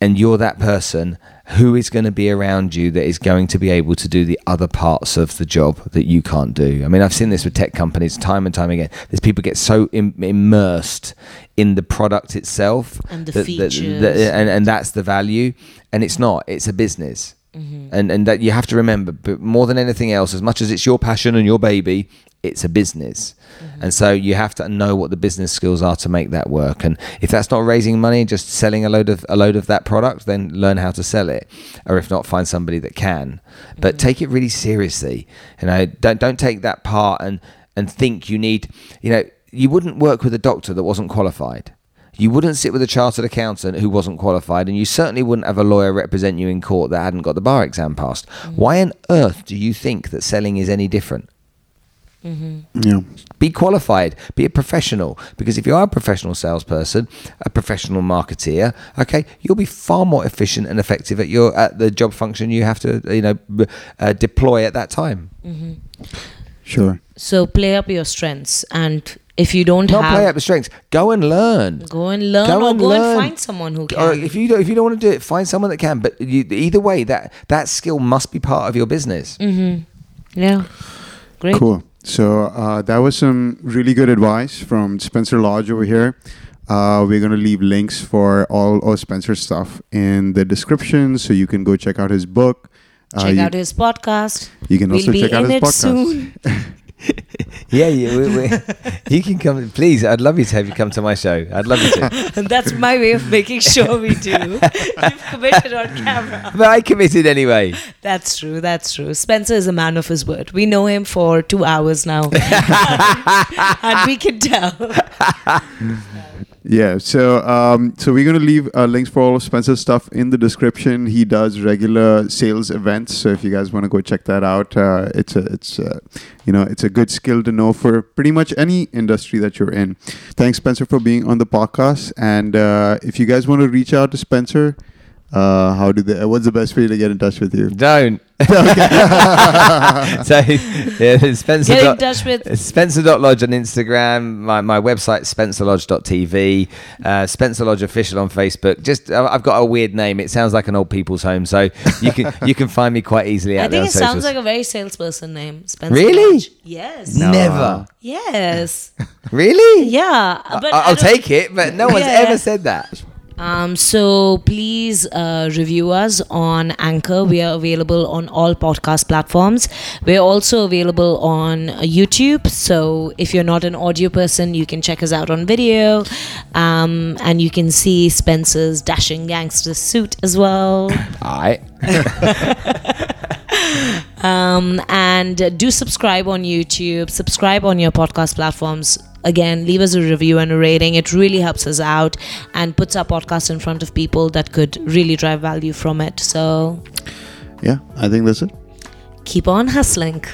and you're that person, who is going to be around you that is going to be able to do the other parts of the job that you can't do? I mean, I've seen this with tech companies time and time again. There's people get so Im- immersed in the product itself And the that- that- features. that- and, and that's the value and it's not it's a business Mm-hmm. and and that you have to remember but more than anything else as much as it's your passion and your baby it's a business. Mm-hmm. and so you have to know what the business skills are to make that work. And if that's not raising money just selling a load of a load of that product then learn how to sell it. Or if not find somebody that can. But take it really seriously. You know don't don't take that part and and think you need you know you wouldn't work with a doctor that wasn't qualified. You wouldn't sit with a chartered accountant who wasn't qualified, and you certainly wouldn't have a lawyer represent you in court that hadn't got the bar exam passed. Why on earth do you think that selling is any different? Mm-hmm. Yeah. Be qualified, be a professional. Because if you are a professional salesperson, a professional marketeer, okay, you'll be far more efficient and effective at your at the job function you have to you know uh, deploy at that time. Mm-hmm. Sure. So play up your strengths, and if you don't Not have, play up the strengths. Go and learn. go and learn, Go or and go learn. and find someone who can. Or if you don't, if you don't want to do it, find someone that can. But you, either way, that that skill must be part of your business. Mm-hmm. yeah, great. Cool. So uh, that was some really good advice from Spencer Lodge over here. Uh, we're going to leave links for all of Spencer's stuff in the description so you can go check out his book. Uh, Check you, out his podcast. you can We'll also check out in his it podcast. Yeah, yeah we, we, you can come. Please, I'd love you to have you come to my show. I'd love you to. And that's my way of making sure we do. You've committed on camera. But I committed anyway. That's true. That's true. Spencer is a man of his word. We know him for two hours now, and we can tell. Yeah, so um, so we're gonna leave uh, links for all of Spencer's stuff in the description. He does regular sales events, so if you guys want to go check that out, uh, it's a it's a, you know it's a good skill to know for pretty much any industry that you're in. Thanks, Spencer, for being on the podcast. And uh, if you guys want to reach out to Spencer, uh, how do they? What's the best way to get in touch with you? Don't. so yeah, Spencer. Get in dot- touch with Spencer.lodge on Instagram, my, my website spencerlodge.tv, uh, Spencer Lodge official on Facebook. Just uh, I've got a weird name. It sounds like an old people's home, so you can you can find me quite easily out I think on it sounds like a very salesperson name. Spencer Really? Lodge. Yes. No. Never. Yes. Really? Yeah. But I- I I'll take it, but no one's Yeah. ever said that. Um, so please uh, review us on Anchor. We are available on all podcast platforms. We're also available on YouTube. So if you're not an audio person, you can check us out on video, um, and you can see Spencer's dashing gangster suit as well. All right. Um, and do subscribe on YouTube. Subscribe on your podcast platforms. Again, leave us a review and a rating. It really helps us out and puts our podcast in front of people that could really drive value from it. So Yeah, I think that's it. keep on hustling.